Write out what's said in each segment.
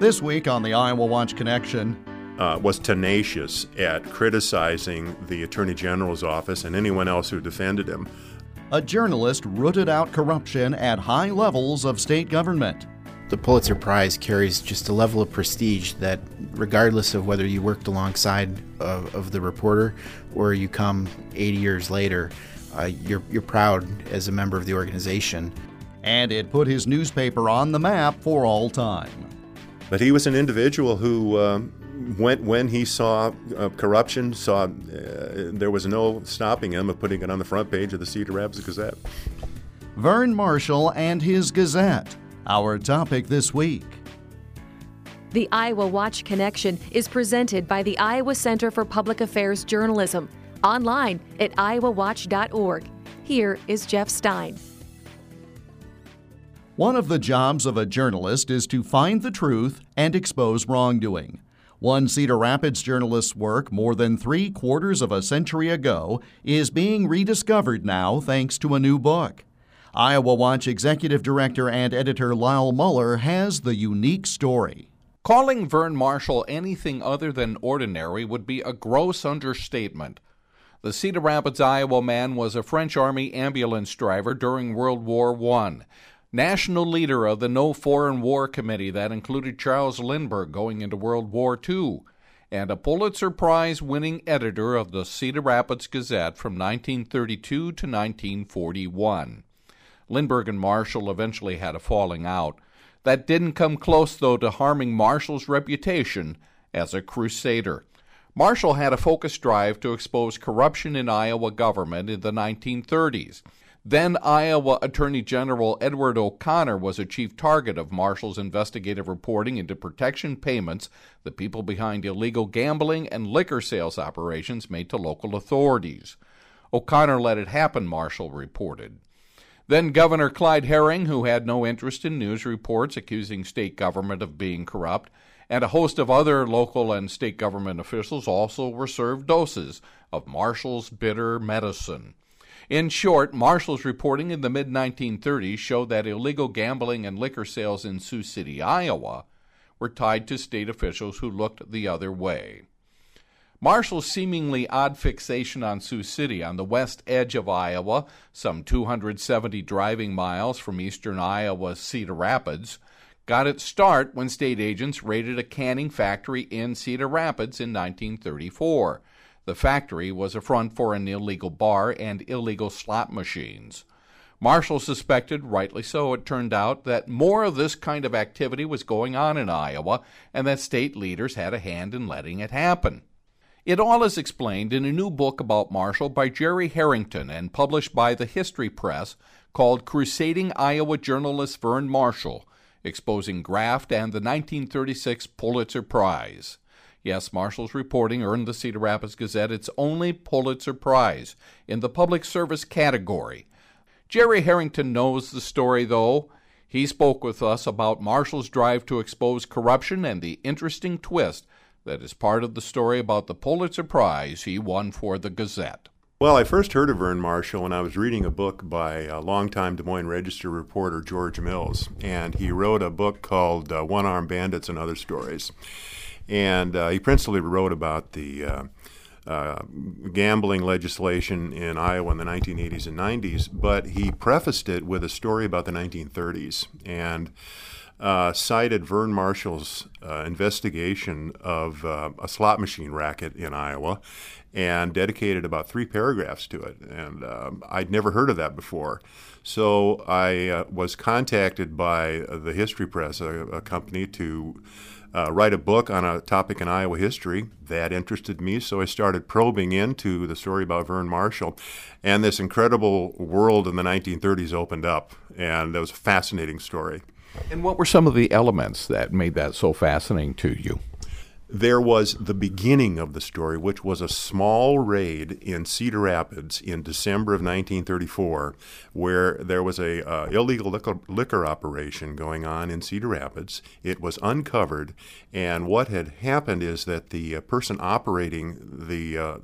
This week on the Iowa Watch Connection, uh, was tenacious at criticizing the Attorney General's office and anyone else who defended him. A journalist rooted out corruption at high levels of state government. The Pulitzer Prize carries just a level of prestige that, regardless of whether you worked alongside of, of the reporter or you come 80 years later, uh, you're, you're proud as a member of the organization. And it put his newspaper on the map for all time. But he was an individual who, uh, when, when he saw uh, corruption, saw uh, there was no stopping him of putting it on the front page of the Cedar Rapids Gazette. Verne Marshall and his Gazette, our topic this week. The Iowa Watch Connection is presented by the Iowa Center for Public Affairs Journalism, online at iowawatch.org. Here is Jeff Stein. One of the jobs of a journalist is to find the truth and expose wrongdoing. One Cedar Rapids journalist's work more than three quarters of a century ago is being rediscovered now thanks to a new book. Iowa Watch Executive Director and Editor Lyle Muller has the unique story. Calling Verne Marshall anything other than ordinary would be a gross understatement. The Cedar Rapids, Iowa man was a French Army ambulance driver during World War I national leader of the No Foreign War Committee that included Charles Lindbergh going into World War II, and a Pulitzer Prize winning editor of the Cedar Rapids Gazette from 1932 to 1941. Lindbergh and Marshall eventually had a falling out. That didn't come close, though, to harming Marshall's reputation as a crusader. Marshall had a focused drive to expose corruption in Iowa government in the 1930s. Then Iowa Attorney General Edward O'Connor was a chief target of Marshall's investigative reporting into protection payments the people behind illegal gambling and liquor sales operations made to local authorities. O'Connor let it happen, Marshall reported. Then Governor Clyde Herring, who had no interest in news reports accusing state government of being corrupt, and a host of other local and state government officials also were served doses of Marshall's bitter medicine. In short, Marshall's reporting in the mid 1930s showed that illegal gambling and liquor sales in Sioux City, Iowa, were tied to state officials who looked the other way. Marshall's seemingly odd fixation on Sioux City on the west edge of Iowa, some 270 driving miles from eastern Iowa's Cedar Rapids, got its start when state agents raided a canning factory in Cedar Rapids in 1934. The factory was a front for an illegal bar and illegal slot machines. Marshall suspected, rightly so, it turned out, that more of this kind of activity was going on in Iowa and that state leaders had a hand in letting it happen. It all is explained in a new book about Marshall by Jerry Harrington and published by the History Press called Crusading Iowa Journalist Verne Marshall, exposing graft and the 1936 Pulitzer Prize. Yes, Marshall's reporting earned the Cedar Rapids Gazette its only Pulitzer Prize in the public service category. Jerry Harrington knows the story, though. He spoke with us about Marshall's drive to expose corruption and the interesting twist that is part of the story about the Pulitzer Prize he won for the Gazette. Well, I first heard of Verne Marshall when I was reading a book by a longtime Des Moines Register reporter George Mills, and he wrote a book called uh, One Armed Bandits and Other Stories and uh, he principally wrote about the uh, uh, gambling legislation in Iowa in the 1980s and 90s, but he prefaced it with a story about the 1930s and uh, cited Verne Marshall's uh, investigation of uh, a slot machine racket in Iowa and dedicated about three paragraphs to it. And um, I'd never heard of that before. So I was contacted by the History Press, a, a company, to uh, write a book on a topic in Iowa history. That interested me, so I started probing into the story about Verne Marshall. And this incredible world in the 1930s opened up, and that was a fascinating story. And what were some of the elements that made that so fascinating to you? There was the beginning of the story, which was a small raid in Cedar Rapids in December of 1934, where there was a uh, illegal liquor, liquor, operation going on in Cedar Rapids. It was uncovered, and what had happened is that the uh, person operating the uh,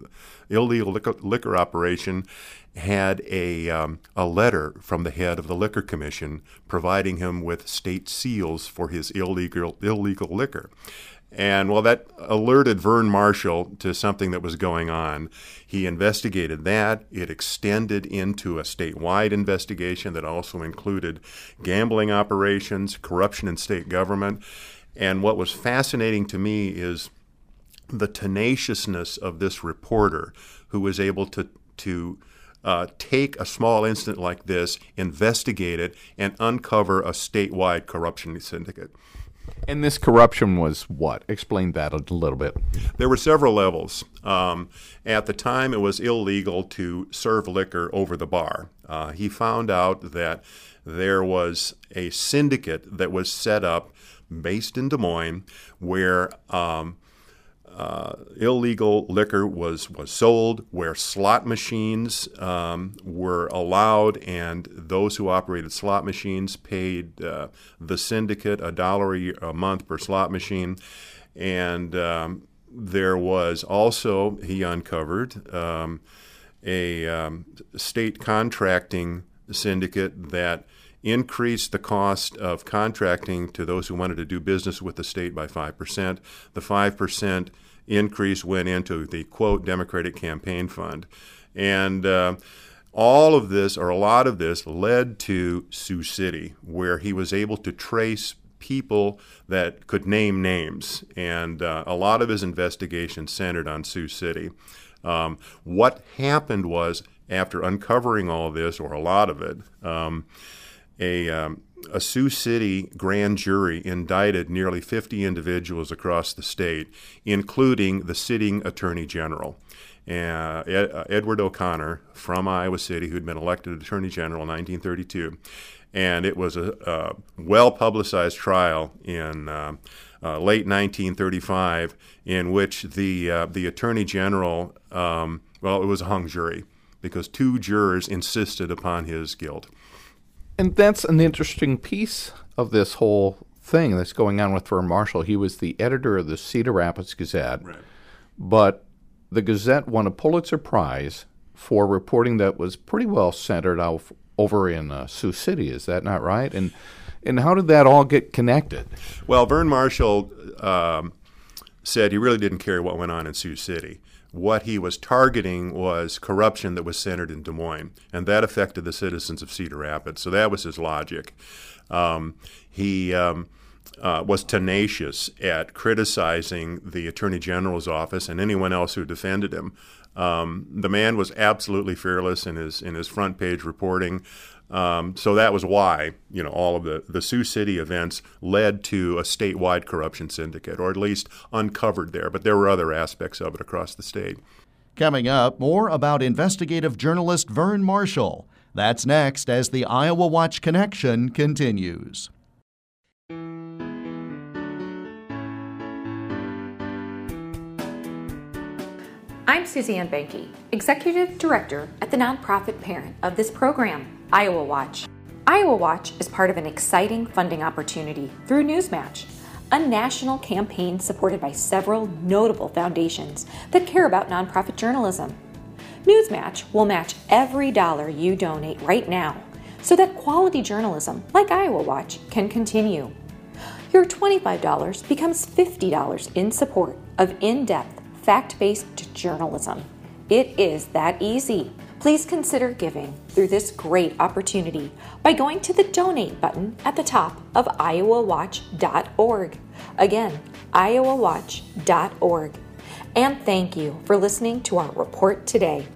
illegal liquor, liquor, operation had a um, a letter from the head of the liquor commission providing him with state seals for his illegal illegal liquor. And well, that alerted Verne Marshall to something that was going on. He investigated that. It extended into a statewide investigation that also included gambling operations, corruption in state government. And what was fascinating to me is the tenaciousness of this reporter who was able to, to uh, take a small incident like this, investigate it, and uncover a statewide corruption syndicate. And this corruption was what? Explain that a little bit. There were several levels. Um, at the time, it was illegal to serve liquor over the bar. Uh, he found out that there was a syndicate that was set up based in Des Moines where um, uh, illegal liquor was, was sold, where slot machines um, were allowed, and those who operated slot machines paid uh, the syndicate a dollar a month per slot machine. And um, there was also, he uncovered, um, a um, state contracting syndicate that increased the cost of contracting to those who wanted to do business with the state by 5%. The 5% increase went into the quote Democratic Campaign Fund. And uh, all of this, or a lot of this, led to Sioux City, where he was able to trace people that could name names. And uh, a lot of his investigation centered on Sioux City. Um, what happened was, after uncovering all this, or a lot of it, um, a, um, a Sioux City grand jury indicted nearly 50 individuals across the state, including the sitting attorney general. Uh, Ed, uh, Edward O'Connor from Iowa City, who'd been elected Attorney General in 1932. And it was a, a well publicized trial in uh, uh late 1935 in which the, uh, the Attorney General, um, well, it was a hung jury because two jurors insisted upon his guilt. And that's an interesting piece of this whole thing that's going on with Verne Marshall. He was the editor of the Cedar Rapids Gazette, right. but the Gazette won a Pulitzer Prize for reporting that was pretty well centered out over in uh, Sioux City. Is that not right? And and how did that all get connected? Well, Verne Marshall um, said he really didn't care what went on in Sioux City what he was targeting was corruption that was centered in Des Moines, and that affected the citizens of Cedar Rapids. So that was his logic. Um, he um, uh, was tenacious at criticizing the Attorney General's office and anyone else who defended him. Um, the man was absolutely fearless in his in his front page reporting. Um, so that was why, you know, all of the, the Sioux City events led to a statewide corruption syndicate, or at least uncovered there. But there were other aspects of it across the state. Coming up, more about investigative journalist Verne Marshall. That's next as the Iowa Watch Connection continues. I'm Suzanne Banky, Executive Director at the nonprofit parent of this program, Iowa Watch. Iowa Watch is part of an exciting funding opportunity through Newsmatch, a national campaign supported by several notable foundations that care about nonprofit journalism. Newsmatch will match every dollar you donate right now so that quality journalism, like Iowa Watch, can continue. Your $25 becomes $50 in support of in depth fact based journalism. It is that easy. Please consider giving through this great opportunity by going to the donate button at the top of iowawatch.org. Again, iowawatch.org. And thank you for listening to our report today.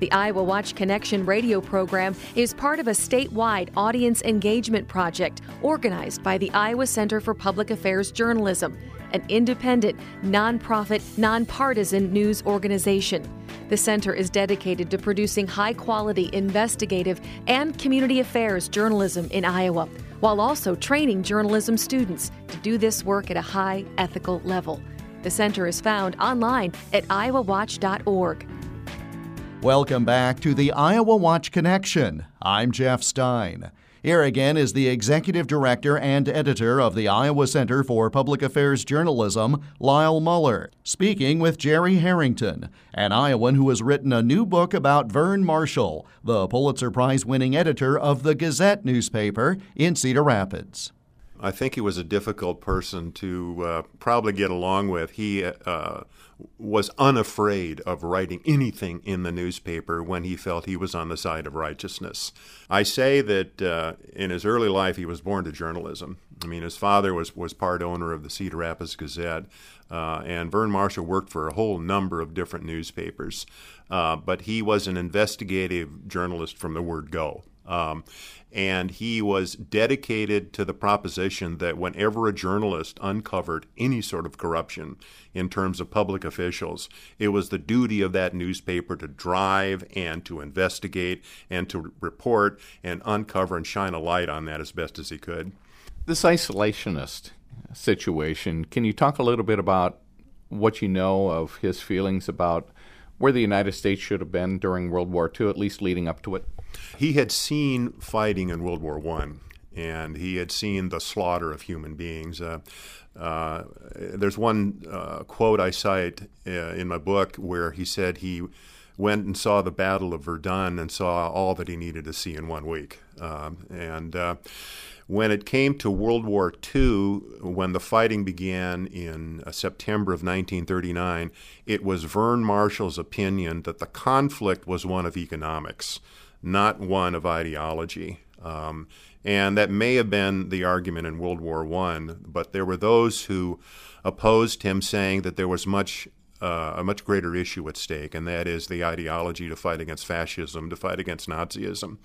The Iowa Watch Connection radio program is part of a statewide audience engagement project organized by the Iowa Center for Public Affairs Journalism an independent, nonprofit, nonpartisan news organization. The center is dedicated to producing high quality investigative and community affairs journalism in Iowa while also training journalism students to do this work at a high ethical level. The center is found online at iowawatch.org. Welcome back to the Iowa Watch Connection. I'm Jeff Stein. Here again is the executive director and editor of the Iowa Center for Public Affairs Journalism, Lyle Muller, speaking with Jerry Harrington, an Iowan who has written a new book about Verne Marshall, the Pulitzer Prize winning editor of the Gazette newspaper in Cedar Rapids. I think he was a difficult person to uh, probably get along with. He uh, was unafraid of writing anything in the newspaper when he felt he was on the side of righteousness. I say that uh, in his early life he was born to journalism. I mean, his father was, was part owner of the Cedar Rapids Gazette, uh, and Verne Marshall worked for a whole number of different newspapers. Uh, but he was an investigative journalist from the word go. Um, and he was dedicated to the proposition that whenever a journalist uncovered any sort of corruption in terms of public officials, it was the duty of that newspaper to drive and to investigate and to report and uncover and shine a light on that as best as he could. This isolationist situation, can you talk a little bit about what you know of his feelings about where the United States should have been during World War II, at least leading up to it? He had seen fighting in World War One, and he had seen the slaughter of human beings. Uh, uh, there's one uh, quote I cite uh, in my book where he said he went and saw the Battle of Verdun and saw all that he needed to see in one week. Um, and uh, when it came to World War II, when the fighting began in uh, September of 1939, it was Verne Marshall's opinion that the conflict was one of economics not one of ideology. Um, and that may have been the argument in World War I, but there were those who opposed him, saying that there was much uh, a much greater issue at stake, and that is the ideology to fight against fascism, to fight against Nazism.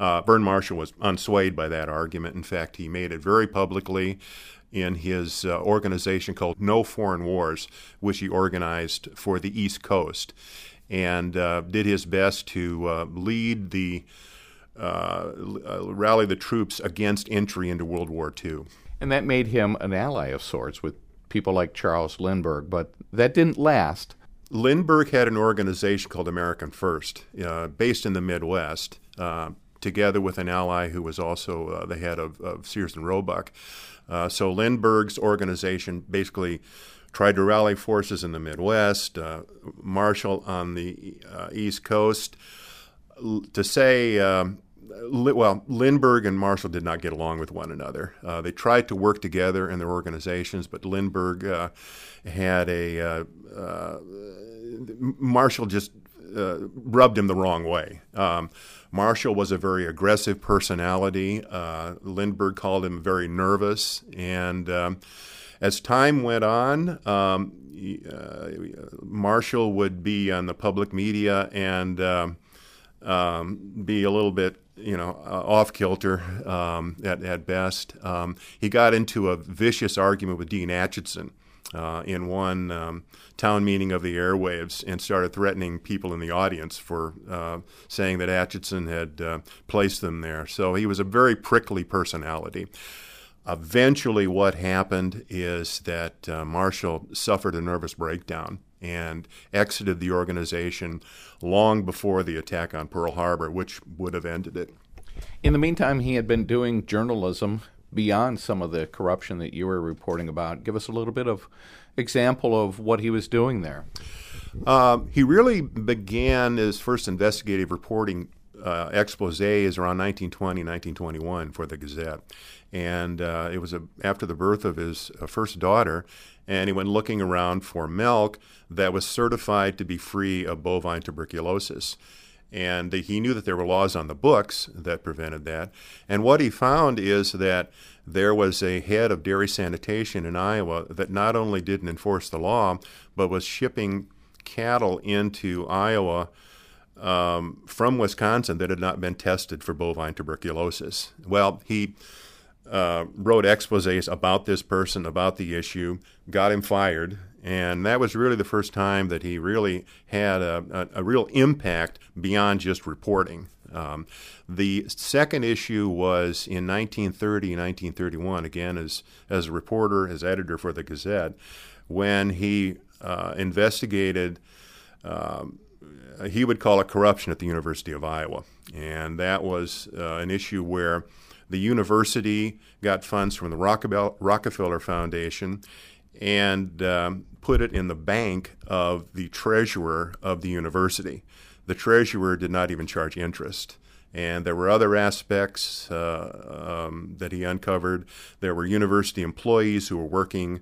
Uh, Verne Marshall was unswayed by that argument. In fact, he made it very publicly in his uh, organization called No Foreign Wars, which he organized for the East Coast and uh, did his best to uh, lead the uh, uh, rally the troops against entry into World War II. And that made him an ally of sorts with people like Charles Lindbergh, but that didn't last. Lindbergh had an organization called American First, uh, based in the Midwest, uh, together with an ally who was also the head of, of, Sears and Roebuck. so Lindbergh's organization basically tried to rally forces in the Midwest, uh, Marshall on the uh, East Coast. To say, um, well, Lindbergh and Marshall did not get along with one another. Uh, they tried to work together in their organizations, but Lindbergh uh, had a uh, uh, Marshall just rubbed him the wrong way. Um, Marshall was a very aggressive personality. Lindbergh called him very nervous and. Um, as time went on, um, uh, Marshall would be on the public media and um, um, be a little bit, you know, uh, off kilter um, at, at best. Um, he got into a vicious argument with Dean Acheson Uh, in one um, town meeting of the airwaves and started threatening people in the audience for uh, saying that Acheson had uh, placed them there. So he was a very prickly personality. Eventually, what happened is that uh, Marshall suffered a nervous breakdown and exited the organization long before the attack on Pearl Harbor, which would have ended it. In the meantime, he had been doing journalism beyond some of the corruption that you were reporting about. Give us a little bit of example of what he was doing there. Uh, he really began his first investigative reporting uh, expose is around 1920, 1921 for the Gazette. And uh, it was a, after the birth of his uh, first daughter, and he went looking around for milk that was certified to be free of bovine tuberculosis. And he knew that there were laws on the books that prevented that. And what he found is that there was a head of dairy sanitation in Iowa that not only didn't enforce the law, but was shipping cattle into Iowa um, from Wisconsin that had not been tested for bovine tuberculosis. Well, he uh, wrote exposés about this person, about the issue, got him fired, and that was really the first time that he really had a, a, a real impact beyond just reporting. Um, the second issue was in 1930 and 1931, again, as, as a reporter, as editor for the Gazette, when he uh, investigated. Um, he would call it corruption at the University of Iowa. And that was uh, an issue where the university got funds from the Rockefeller Foundation and um, put it in the bank of the treasurer of the university. The treasurer did not even charge interest. And there were other aspects uh, um, that he uncovered. There were university employees who were working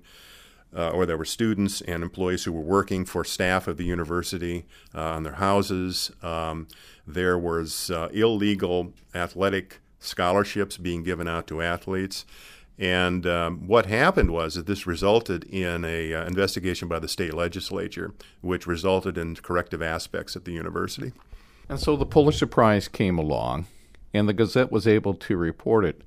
uh, or there were students and employees who were working for staff of the university uh, on their houses. Um, there was uh, illegal athletic scholarships being given out to athletes. And um, what happened was that this resulted in a uh, investigation by the state legislature, which resulted in corrective aspects at the university. And so the Pulitzer Prize came along, and the Gazette was able to report it.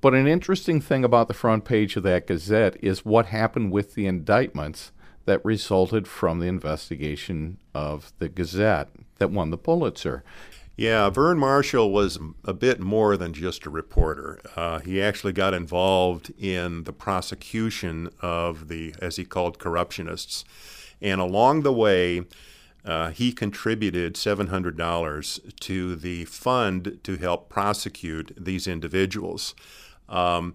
But an interesting thing about the front page of that Gazette is what happened with the indictments that resulted from the investigation of the Gazette that won the Pulitzer. Yeah, Verne Marshall was a bit more than just a reporter. Uh, he actually got involved in the prosecution of the, as he called, corruptionists. And along the way, uh, he contributed $700 to the fund to help prosecute these individuals. Um,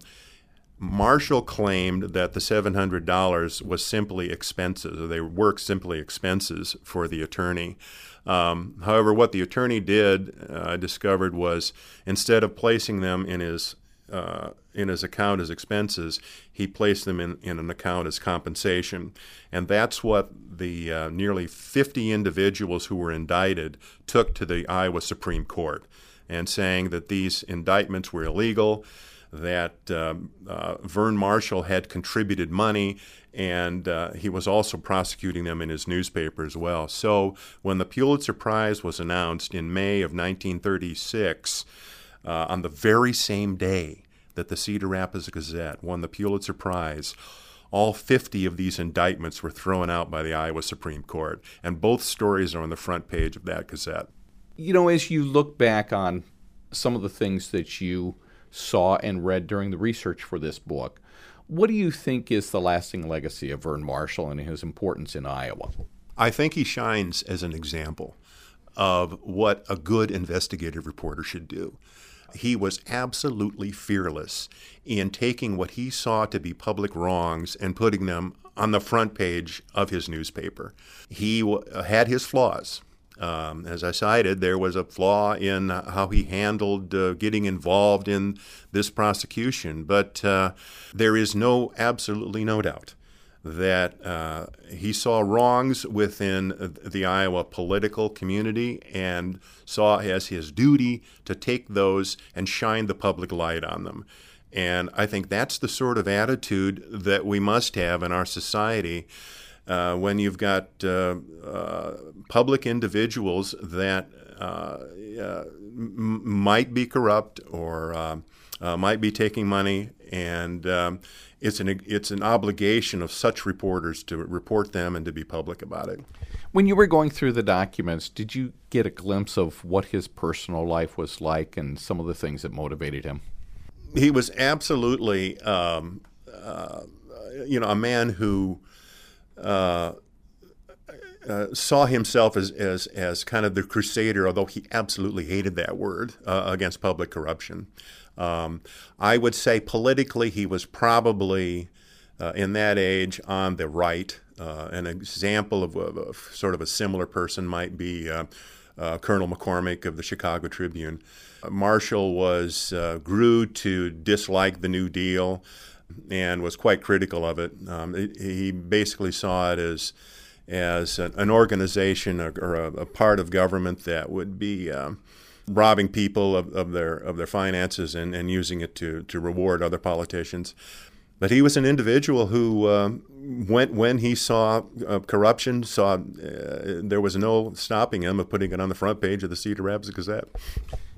Marshall claimed that the $700 was simply expenses, or they were simply expenses for the attorney. Um, however, what the attorney did, uh, discovered, was instead of placing them in his uh, in his account as expenses, he placed them in, in an account as compensation. And that's what the uh, nearly 50 individuals who were indicted took to the Iowa Supreme Court and saying that these indictments were illegal that um, uh, Verne Marshall had contributed money, and uh, he was also prosecuting them in his newspaper as well. So when the Pulitzer Prize was announced in May of 1936, uh, on the very same day that the Cedar Rapids Gazette won the Pulitzer Prize, all 50 of these indictments were thrown out by the Iowa Supreme Court, and both stories are on the front page of that Gazette. You know, as you look back on some of the things that you saw and read during the research for this book. What do you think is the lasting legacy of Verne Marshall and his importance in Iowa? I think he shines as an example of what a good investigative reporter should do. He was absolutely fearless in taking what he saw to be public wrongs and putting them on the front page of his newspaper. He had his flaws. Um, as I cited, there was a flaw in how he handled uh, getting involved in this prosecution, but uh, there is no, absolutely no doubt that uh, he saw wrongs within the Iowa political community and saw as his duty to take those and shine the public light on them. And I think that's the sort of attitude that we must have in our society uh, when you've got uh, uh, public individuals that uh, m- might be corrupt or um, might be taking money, and um, it's an it's an obligation of such reporters to report them and to be public about it. When you were going through the documents, did you get a glimpse of what his personal life was like and some of the things that motivated him? He was absolutely, um, uh, you know, a man who uh, uh, saw himself as, as, as kind of the crusader, although he absolutely hated that word, uh, against public corruption. Um, I would say politically, he was probably uh, in that age on the right. An example of, of, of, sort of a similar person might be Colonel McCormick of the Chicago Tribune. Marshall was grew to dislike the New Deal and was quite critical of it. Um, it he basically saw it as as an, organization or, or a, a, part of government that would be um, robbing people of, of, their of their finances and, and using it to to reward other politicians. But he was an individual who uh, went when he saw uh, corruption, saw uh, there was no stopping him of putting it on the front page of the Cedar Rapids Gazette.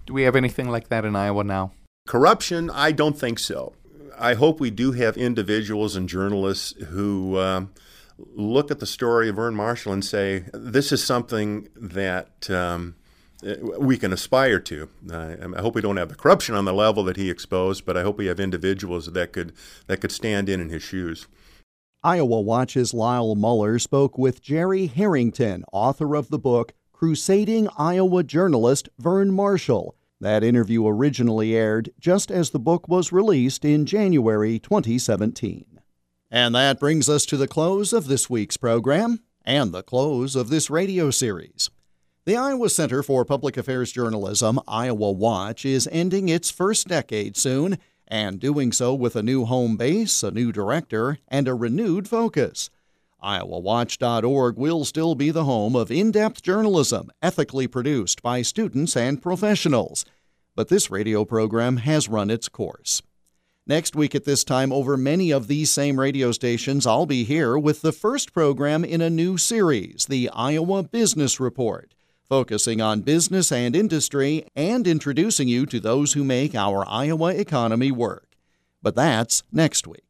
Do we have anything like that in Iowa now? Corruption? I don't think so. I hope we do have individuals and journalists who uh, look at the story of Verne Marshall and say, this is something that um, we can aspire to. I hope we don't have the corruption on the level that he exposed, but I hope we have individuals that could that could stand in in his shoes. Iowa Watch's Lyle Muller spoke with Jerry Harrington, author of the book Crusading Iowa Journalist Verne Marshall. That interview originally aired just as the book was released in January 2017. And that brings us to the close of this week's program and the close of this radio series. The Iowa Center for Public Affairs Journalism, Iowa Watch, is ending its first decade soon, and doing so with a new home base, a new director, and a renewed focus. IowaWatch.org will still be the home of in depth journalism, ethically produced by students and professionals. But this radio program has run its course. Next week at this time, over many of these same radio stations, I'll be here with the first program in a new series, the Iowa Business Report focusing on business and industry and introducing you to those who make our Iowa economy work. But that's next week.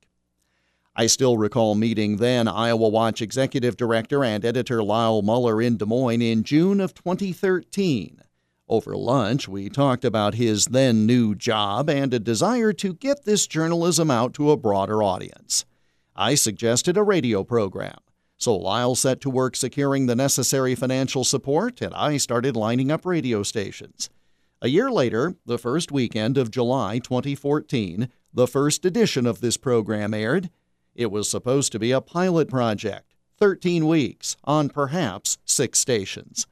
I still recall meeting then Iowa Watch Executive Director and Editor Lyle Muller in Des Moines in June of 2013. Over lunch, we talked about his then new job and a desire to get this journalism out to a broader audience. I suggested a radio program. So Lyle set to work securing the necessary financial support, and I started lining up radio stations. A year later, the first weekend of July 2014, the first edition of this program aired. It was supposed to be a pilot project, 13 weeks, on perhaps six stations.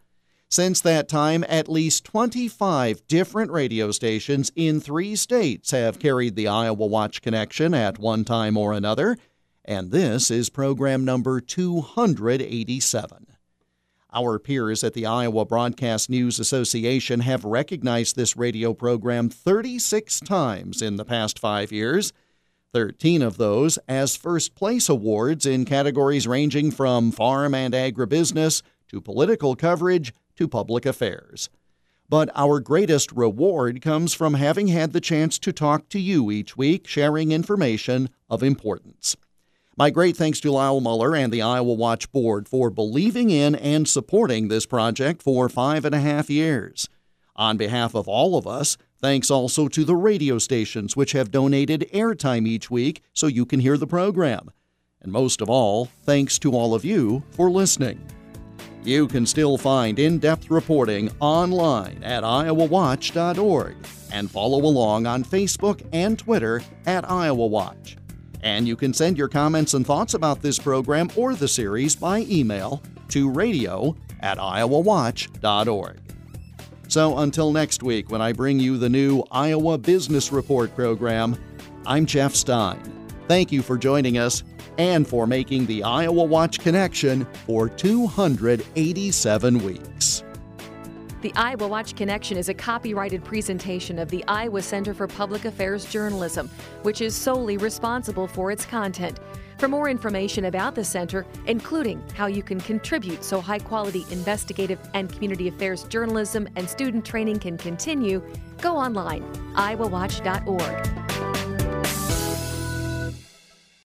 Since that time, at least 25 different radio stations in three states have carried the Iowa Watch Connection at one time or another and this is program number 287. Our peers at the Iowa Broadcast News Association have recognized this radio program 36 times in the past five years, 13 of those as first place awards in categories ranging from farm and agribusiness to political coverage to public affairs. But our greatest reward comes from having had the chance to talk to you each week, sharing information of importance. My great thanks to Lyle Muller and the Iowa Watch Board for believing in and supporting this project for five and a half years. On behalf of all of us, thanks also to the radio stations which have donated airtime each week so you can hear the program. And most of all, thanks to all of you for listening. You can still find in depth reporting online at iowawatch.org and follow along on Facebook and Twitter at Iowa Watch. And you can send your comments and thoughts about this program or the series by email to radio at iowawatch.org. So until next week, when I bring you the new Iowa Business Report program, I'm Jeff Stein. Thank you for joining us and for making the Iowa Watch connection for 287 weeks. The Iowa Watch Connection is a copyrighted presentation of the Iowa Center for Public Affairs Journalism, which is solely responsible for its content. For more information about the center, including how you can contribute so high quality investigative and community affairs journalism and student training can continue, go online, iowawatch.org.